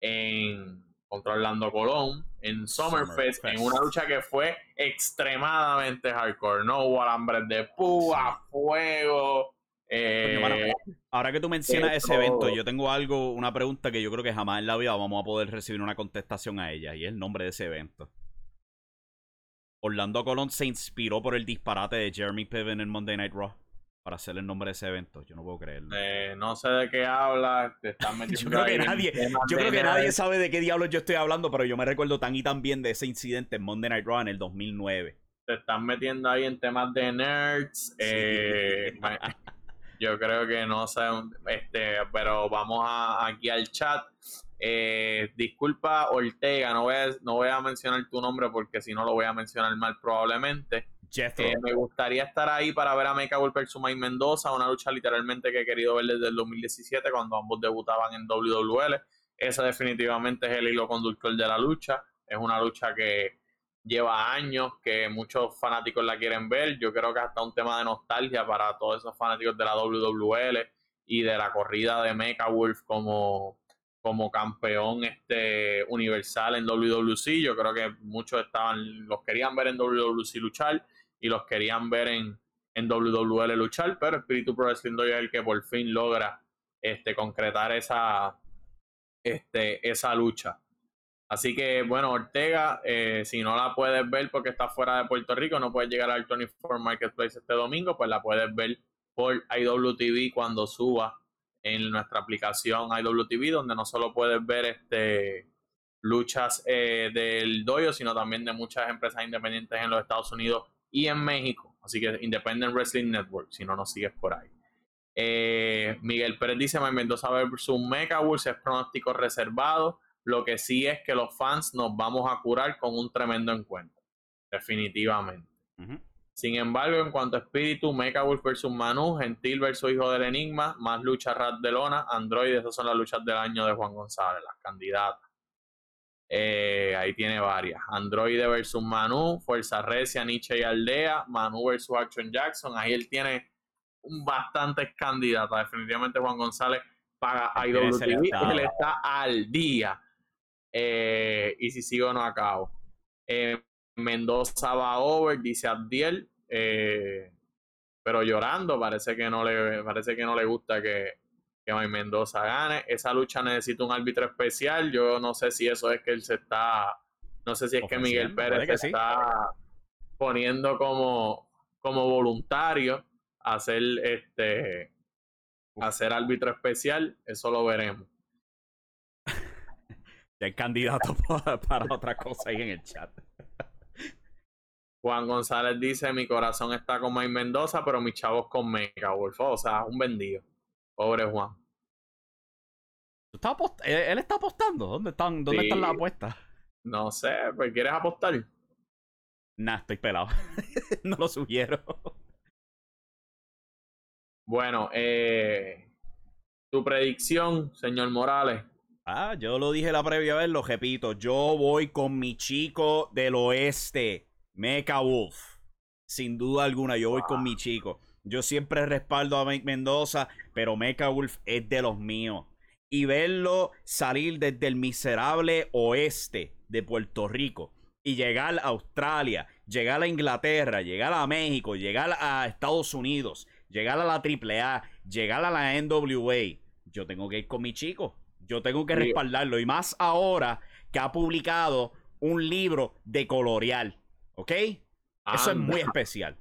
en contra Orlando Colón en Summerfest, en una lucha que fue extremadamente hardcore. No hubo alambres de púa, fuego. Eh, ahora que tú mencionas ese evento, yo tengo algo, una pregunta que yo creo que jamás en la vida vamos a poder recibir una contestación a ella, y es el nombre de ese evento. Orlando Colón se inspiró por el disparate de Jeremy Piven en Monday Night Raw para hacer el nombre de ese evento. Yo no puedo creerlo. Eh, no sé de qué hablas. Te están metiendo yo creo que nadie, yo creo que nadie sabe de qué diablos yo estoy hablando, pero yo me recuerdo tan y tan bien de ese incidente en Monday Night Raw en el 2009. Te están metiendo ahí en temas de nerds. Eh, yo creo que no sé, este, pero vamos aquí al chat. Eh, disculpa Ortega, no voy, a, no voy a mencionar tu nombre porque si no lo voy a mencionar mal probablemente. Eh, me gustaría estar ahí para ver a Mecha Wolf su Mike Mendoza, una lucha literalmente que he querido ver desde el 2017 cuando ambos debutaban en WWL. Ese definitivamente es el hilo conductor de la lucha. Es una lucha que lleva años, que muchos fanáticos la quieren ver. Yo creo que hasta un tema de nostalgia para todos esos fanáticos de la WWL y de la corrida de Mecha Wolf como, como campeón este universal en WWC. Yo creo que muchos estaban, los querían ver en WWC luchar y los querían ver en, en WWL luchar, pero Espíritu Pro Wrestling es el que por fin logra este, concretar esa, este, esa lucha. Así que, bueno, Ortega, eh, si no la puedes ver porque está fuera de Puerto Rico, no puedes llegar al 24 Marketplace este domingo, pues la puedes ver por IWTV cuando suba en nuestra aplicación IWTV, donde no solo puedes ver este luchas eh, del doyo, sino también de muchas empresas independientes en los Estados Unidos y en México. Así que Independent Wrestling Network, si no nos sigues por ahí. Eh, Miguel Pérez dice: May Mendoza versus Mecha Wolves es pronóstico reservado. Lo que sí es que los fans nos vamos a curar con un tremendo encuentro. Definitivamente. Sin embargo, en cuanto a espíritu, Mecha Wolf versus Manu, Gentil versus Hijo del Enigma, más lucha Rat de Lona, Android, esas son las luchas del año de Juan González, las candidatas. Eh, ahí tiene varias. Android versus Manu, Fuerza Recia, Nietzsche y Aldea, Manu versus Action Jackson. Ahí él tiene bastantes candidatos. Definitivamente Juan González paga IWTV. Él está al día. Eh, y si sigo no acabo. Eh, Mendoza va over, dice Abdiel. pero llorando, parece que no le, parece que no le gusta que, que May Mendoza gane. Esa lucha necesita un árbitro especial. Yo no sé si eso es que él se está. No sé si es que Miguel Pérez se está poniendo como, como voluntario a ser este hacer árbitro especial. Eso lo veremos. ya hay candidato para, otra cosa ahí en el chat. Juan González dice: Mi corazón está con May Mendoza, pero mis chavos con Mega Wolf. O sea, un vendido. Pobre Juan. ¿Él, está apostando? ¿Dónde están, dónde están las apuestas? No sé, pues ¿quieres apostar? Nah, estoy pelado. no lo sugiero. Bueno, eh, tu predicción, señor Morales. Ah, yo lo dije la previa vez, lo repito. Yo voy con mi chico del oeste, Mecha Wolf. Sin duda alguna, yo voy con mi chico. Yo siempre respaldo a Mike Mendoza, pero Mecha Wolf es de los míos. Y verlo salir desde el miserable oeste de Puerto Rico y llegar a Australia, llegar a Inglaterra, llegar a México, llegar a Estados Unidos, llegar a la AAA, llegar a la NWA, yo tengo que ir con mi chico. Yo tengo que respaldarlo. Y más ahora que ha publicado un libro de coloreal. ¿Ok? Eso es muy especial.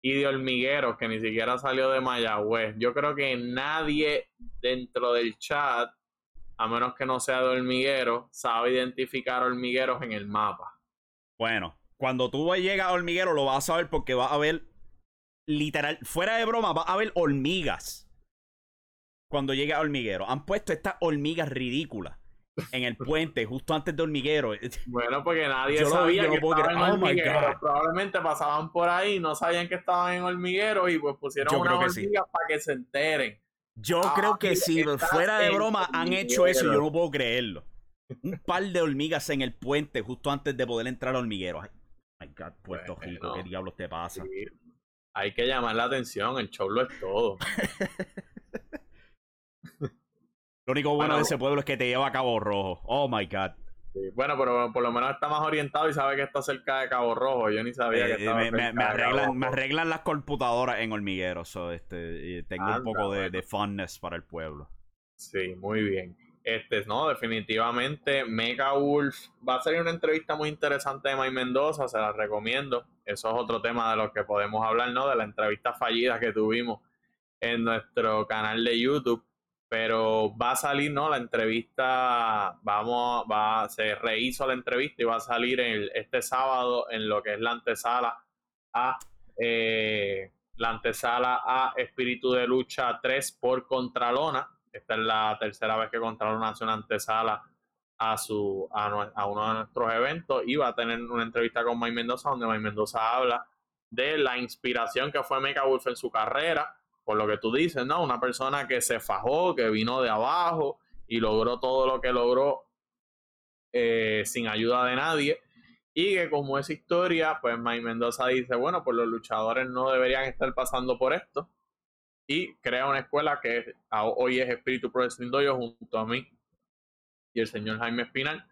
Y de hormigueros, que ni siquiera salió de Mayagüez. Yo creo que nadie dentro del chat, a menos que no sea de hormiguero, sabe identificar hormigueros en el mapa. Bueno, cuando tú llegas a hormiguero lo vas a ver porque va a ver literal, fuera de broma, va a haber hormigas cuando llegue a hormiguero. Han puesto estas hormigas ridículas en el puente justo antes de hormiguero. Bueno, porque nadie sabía que estaban en oh hormiguero. Probablemente pasaban por ahí, no sabían que estaban en hormiguero y pues pusieron unas hormigas para que se enteren. Yo ah, creo que sí, fuera de broma han hecho eso yo no puedo creerlo. Un par de hormigas en el puente justo antes de poder entrar al hormiguero. Ay, my God, Puerto Rico, ¿qué diablos te pasa? Hay que llamar la atención, el show lo es todo. Lo único bueno, de ese pueblo es que te lleva a Cabo Rojo. Oh my God. bueno, pero por lo menos está más orientado y sabe que está cerca de Cabo Rojo. Yo ni sabía que eh, estaba me, me, arreglan, me, arreglan, las computadoras en hormiguero. este, tengo un poco de, de, funness para el pueblo. Sí, muy bien. Este, no, definitivamente Mega Wolf va a ser una entrevista muy interesante de May Mendoza, se la recomiendo. Eso es otro tema de lo que podemos hablar, ¿no? De la entrevista fallida que tuvimos en nuestro canal de YouTube pero va a salir, ¿no? La entrevista, vamos, va, se rehizo la entrevista y va a salir este sábado en lo que es la antesala a eh, la antesala a Espíritu de Lucha 3 por Contralona. Esta es la tercera vez que Contralona hace una antesala a su a, uno de nuestros eventos y va a tener una entrevista con Mike Mendoza donde Mike Mendoza habla de la inspiración que fue Mega Wolf en su carrera por lo que tú dices, ¿no? Una persona que se fajó, que vino de abajo y logró todo lo que logró eh, sin ayuda de nadie. Y que como esa historia, pues Mike Mendoza dice, bueno, pues los luchadores no deberían estar pasando por esto. Y crea una escuela que hoy es Espíritu Pro Wrestling junto a mí y el señor Jaime Espinal.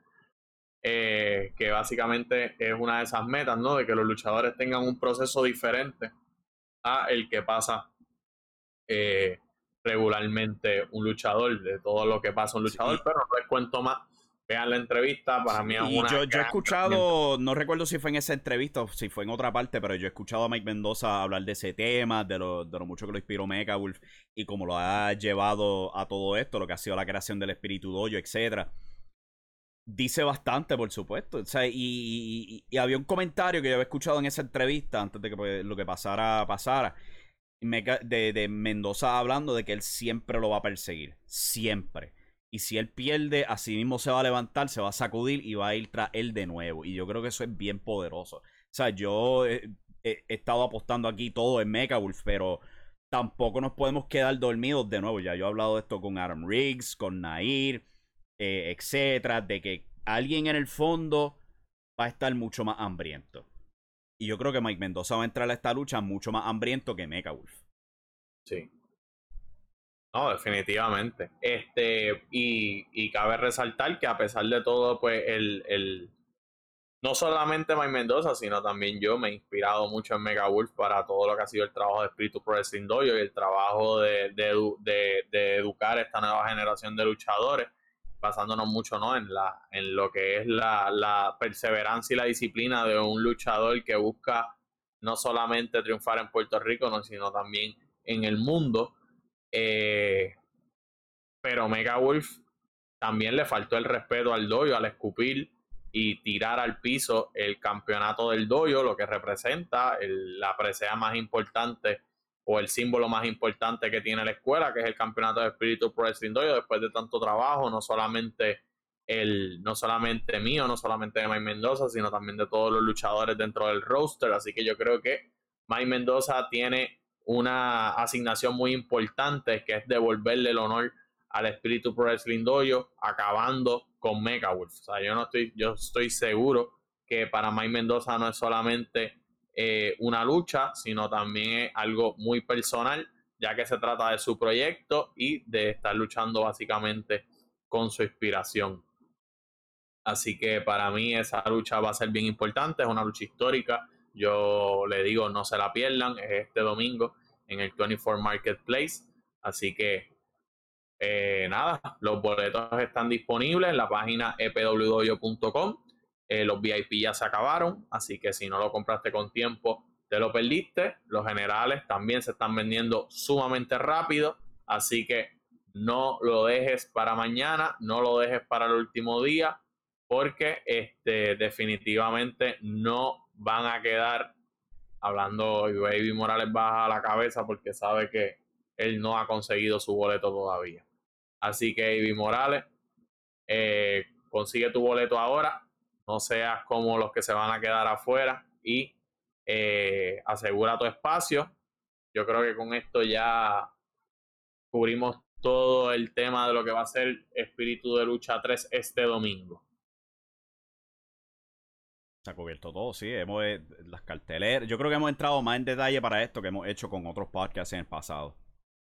Eh, que básicamente es una de esas metas, ¿no? De que los luchadores tengan un proceso diferente a el que pasa eh, regularmente un luchador, de todo lo que pasa un luchador, pero no les cuento más. Vean la entrevista, para mí es una. Yo, yo he escuchado, no recuerdo si fue en esa entrevista o si fue en otra parte, pero yo he escuchado a Mike Mendoza hablar de ese tema, de lo, de lo mucho que lo inspiró Mega Wolf y cómo lo ha llevado a todo esto, lo que ha sido la creación del espíritu dojo, etcétera dice bastante, por supuesto. O sea, y, había un comentario que yo había escuchado en esa entrevista antes de que pues, lo que pasara pasara de, de Mendoza hablando de que él siempre lo va a perseguir. Siempre. Y si él pierde, así mismo se va a levantar, se va a sacudir y va a ir tras él de nuevo. Y yo creo que eso es bien poderoso. O sea, yo he, estado apostando aquí todo en Mecha Wolf, pero tampoco nos podemos quedar dormidos de nuevo. Ya yo he hablado de esto con Adam Riggs, con Nair, eh, etcétera, de que alguien en el fondo va a estar mucho más hambriento. Y yo creo que Mike Mendoza va a entrar a esta lucha mucho más hambriento que Mecha Wolf. Sí. No, definitivamente. Este, y, y, cabe resaltar que a pesar de todo, pues el, el no solamente Mike Mendoza, sino también yo me he inspirado mucho en Mega Wolf para todo lo que ha sido el trabajo de Espíritu Pro Wrestling y el trabajo de, de, de, educar a esta nueva generación de luchadores basándonos mucho ¿no? en, la, en lo que es la, la, perseverancia y la disciplina de un luchador que busca no solamente triunfar en Puerto Rico, ¿no? sino también en el mundo. Eh, pero Mega Wolf también le faltó el respeto al doyo, al escupir y tirar al piso el campeonato del doyo, lo que representa la presea más importante o el símbolo más importante que tiene la escuela, que es el campeonato de espíritu Pro Wrestling Dojo, después de tanto trabajo, no solamente el, no solamente mío, no solamente de Mike Mendoza, sino también de todos los luchadores dentro del roster. Así que yo creo que Mike Mendoza tiene una asignación muy importante, que es devolverle el honor al espíritu Pro Wrestling Dojo, acabando con Mega Wolf. O sea, yo no estoy, yo estoy seguro que para Mike Mendoza no es solamente eh, una lucha, sino también algo muy personal, ya que se trata de su proyecto y de estar luchando básicamente con su inspiración. Así que para mí esa lucha va a ser bien importante, es una lucha histórica. Yo le digo, no se la pierdan, es este domingo en el 24 Marketplace. Así que eh, nada, los boletos están disponibles en la página epwdoyo.com. Eh, los VIP ya se acabaron, así que si no lo compraste con tiempo, te lo perdiste. Los generales también se están vendiendo sumamente rápido, así que no lo dejes para mañana, no lo dejes para el último día, porque este, definitivamente no van a quedar hablando y Baby Morales baja la cabeza porque sabe que él no ha conseguido su boleto todavía. Así que Baby Morales, eh, consigue tu boleto ahora, no seas como los que se van a quedar afuera y eh, asegura tu espacio. Yo creo que con esto ya cubrimos todo el tema de lo que va a ser Espíritu de Lucha 3 este domingo. Se ha cubierto todo, sí. Hemos eh, las carteleras. Yo creo que hemos entrado más en detalle para esto que hemos hecho con otros podcasts en el pasado.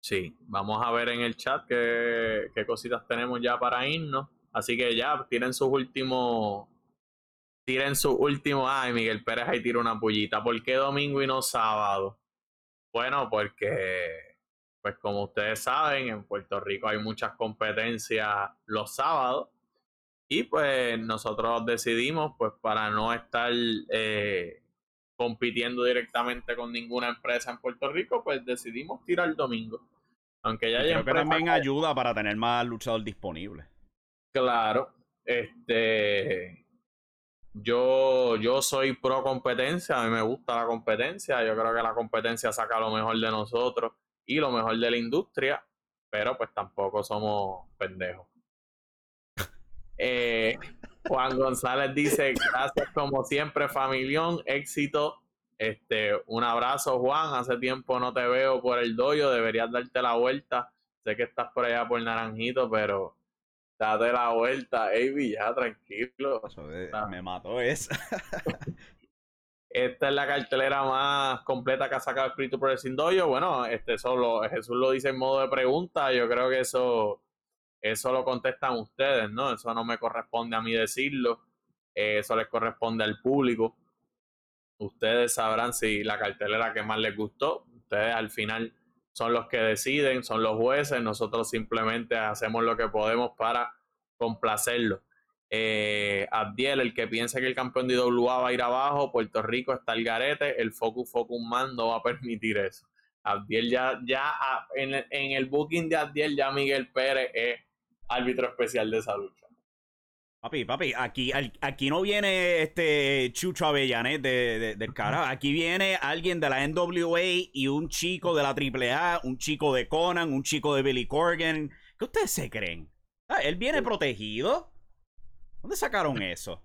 Sí, vamos a ver en el chat qué, qué cositas tenemos ya para irnos. Así que ya tienen sus últimos. Tiren sus últimos. Ay, Miguel Pérez ahí tira una pullita. ¿Por qué domingo y no sábado? Bueno, porque, pues como ustedes saben, en Puerto Rico hay muchas competencias los sábados. Y pues nosotros decidimos, pues para no estar eh, compitiendo directamente con ninguna empresa en Puerto Rico, pues decidimos tirar el domingo. Aunque ya creo que también ayuda para tener más luchador disponible. Claro, este yo, yo soy pro competencia, a mí me gusta la competencia, yo creo que la competencia saca lo mejor de nosotros y lo mejor de la industria, pero pues tampoco somos pendejos. Eh, Juan González dice, gracias como siempre, familión, éxito. Este, un abrazo, Juan. Hace tiempo no te veo por el doyo, deberías darte la vuelta. Sé que estás por allá por Naranjito, pero date la vuelta, Avi, ya tranquilo. me mató esa. Esta es la cartelera más completa que ha sacado Espíritu por el Sindoyo. Bueno, este solo Jesús lo dice en modo de pregunta. Yo creo que eso eso lo contestan ustedes, ¿no? Eso no me corresponde a mí decirlo. Eso les corresponde al público. Ustedes sabrán si la cartelera que más les gustó. Ustedes al final son los que deciden, son los jueces. Nosotros simplemente hacemos lo que podemos para complacerlo. Eh, Abdiel, el que piensa que el campeón de IWA va a ir abajo, Puerto Rico está el garete, el Focus Focus Man no va a permitir eso. Abdiel ya, ya ah, en, en el booking de Abdiel ya Miguel Pérez es árbitro especial de esa lucha. Papi, papi, aquí, aquí no viene este Chucho Avellanet de, del cara. Aquí viene alguien de la NWA y un chico de la AAA, un chico de Conan, un chico de Billy Corgan. ¿Qué ustedes se creen? Ah, él viene protegido. ¿Dónde sacaron eso?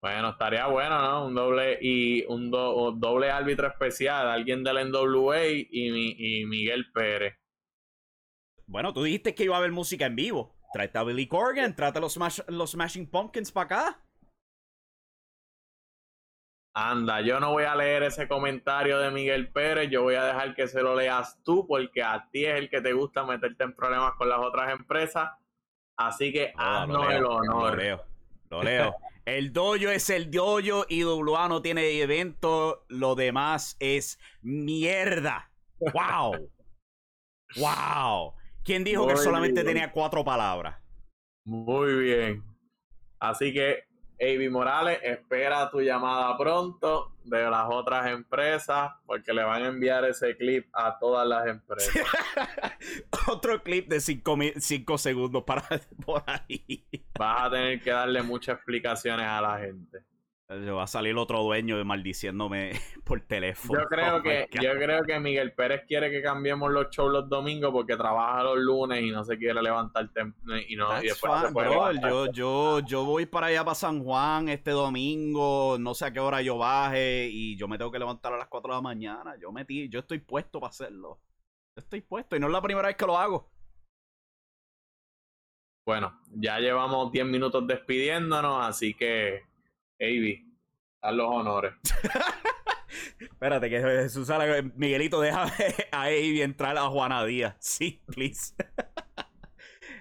Bueno, estaría bueno, ¿no? Un doble y un, doble árbitro especial, alguien de la NWA y, y Miguel Pérez. Bueno, tú dijiste que iba a haber música en vivo. Trata a Billy Corgan, trata a los, los Smashing Pumpkins para acá. Anda, yo no voy a leer ese comentario de Miguel Pérez, yo voy a dejar que se lo leas tú porque a ti es el que te gusta meterte en problemas con las otras empresas. Así que ah, haznos el honor. Lo leo, lo leo. el dojo es el dojo y WA no tiene evento, lo demás es mierda. ¡Wow! ¡Wow! ¿Quién dijo que solamente tenía cuatro palabras? Muy bien. Así que, Avi Morales, espera tu llamada pronto de las otras empresas, porque le van a enviar ese clip a todas las empresas. Otro clip de cinco, cinco segundos para por ahí. Vas a tener que darle muchas explicaciones a la gente. Va a salir otro dueño maldiciéndome por teléfono. Yo creo que, yo creo que Miguel Pérez quiere que cambiemos los shows los domingos porque trabaja los lunes y no se quiere levantar y no yo, yo, yo voy para allá para San Juan este domingo, no sé a qué hora yo baje y yo me tengo que levantar a las 4 de la mañana. Yo metí, yo estoy puesto para hacerlo. estoy puesto y no es la primera vez que lo hago. Bueno, ya llevamos 10 minutos despidiéndonos, así que Avi, haz los honores. Espérate, que Jesús Miguelito, deja a Avi entrar a Juana Díaz. Sí, please.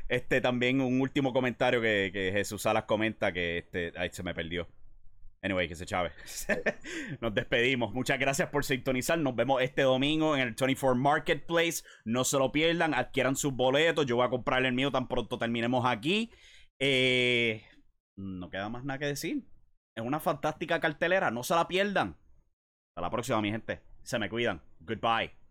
Este también un último comentario que, Jesús Salas comenta que este. Ay, se me perdió. Anyway, que se chave. Nos despedimos. Muchas gracias por sintonizar. Nos vemos este domingo en el 24 Marketplace. No se lo pierdan. Adquieran sus boletos. Yo voy a comprar el mío tan pronto terminemos aquí. Eh, no queda más nada que decir. Es una fantástica cartelera. No se la pierdan. Hasta la próxima, mi gente. Se me cuidan. Goodbye.